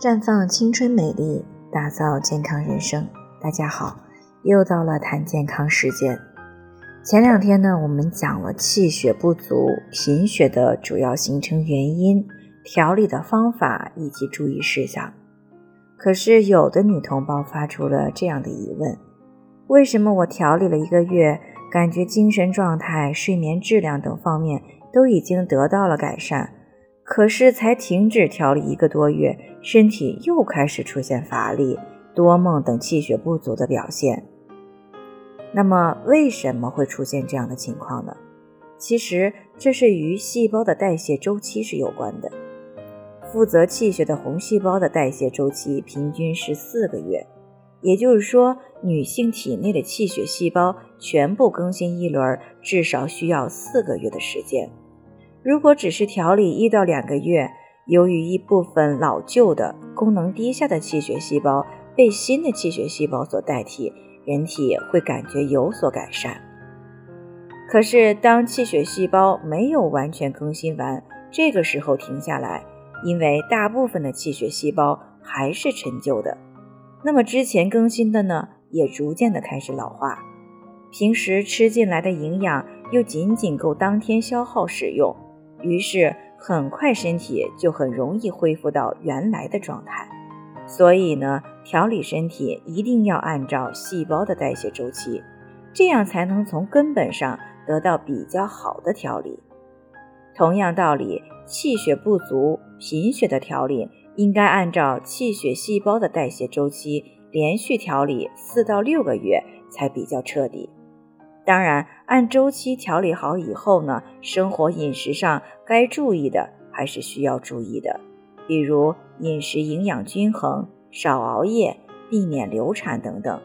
绽放青春美丽，打造健康人生。大家好，又到了谈健康时间。前两天呢，我们讲了气血不足、贫血的主要形成原因、调理的方法以及注意事项。可是有的女同胞发出了这样的疑问：为什么我调理了一个月，感觉精神状态、睡眠质量等方面都已经得到了改善？可是才停止调理一个多月，身体又开始出现乏力、多梦等气血不足的表现。那么为什么会出现这样的情况呢？其实这是与细胞的代谢周期是有关的。负责气血的红细胞的代谢周期平均是四个月，也就是说，女性体内的气血细胞全部更新一轮，至少需要四个月的时间。如果只是调理一到两个月，由于一部分老旧的功能低下的气血细胞被新的气血细胞所代替，人体会感觉有所改善。可是当气血细胞没有完全更新完，这个时候停下来，因为大部分的气血细胞还是陈旧的，那么之前更新的呢，也逐渐的开始老化。平时吃进来的营养又仅仅够当天消耗使用。于是很快身体就很容易恢复到原来的状态，所以呢，调理身体一定要按照细胞的代谢周期，这样才能从根本上得到比较好的调理。同样道理，气血不足、贫血的调理应该按照气血细胞的代谢周期，连续调理四到六个月才比较彻底。当然，按周期调理好以后呢，生活饮食上该注意的还是需要注意的，比如饮食营养均衡、少熬夜、避免流产等等。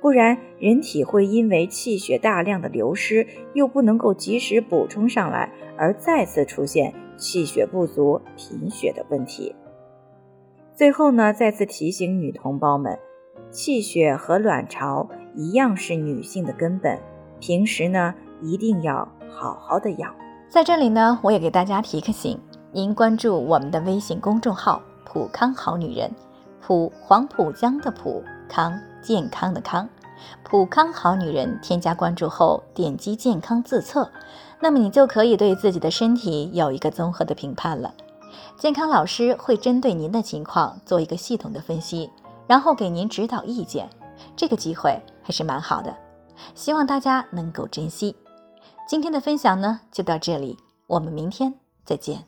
不然，人体会因为气血大量的流失，又不能够及时补充上来，而再次出现气血不足、贫血的问题。最后呢，再次提醒女同胞们，气血和卵巢一样是女性的根本。平时呢，一定要好好的养。在这里呢，我也给大家提个醒：您关注我们的微信公众号“普康好女人”，普黄浦江的普康健康的康，普康好女人。添加关注后，点击健康自测，那么你就可以对自己的身体有一个综合的评判了。健康老师会针对您的情况做一个系统的分析，然后给您指导意见。这个机会还是蛮好的。希望大家能够珍惜。今天的分享呢，就到这里，我们明天再见。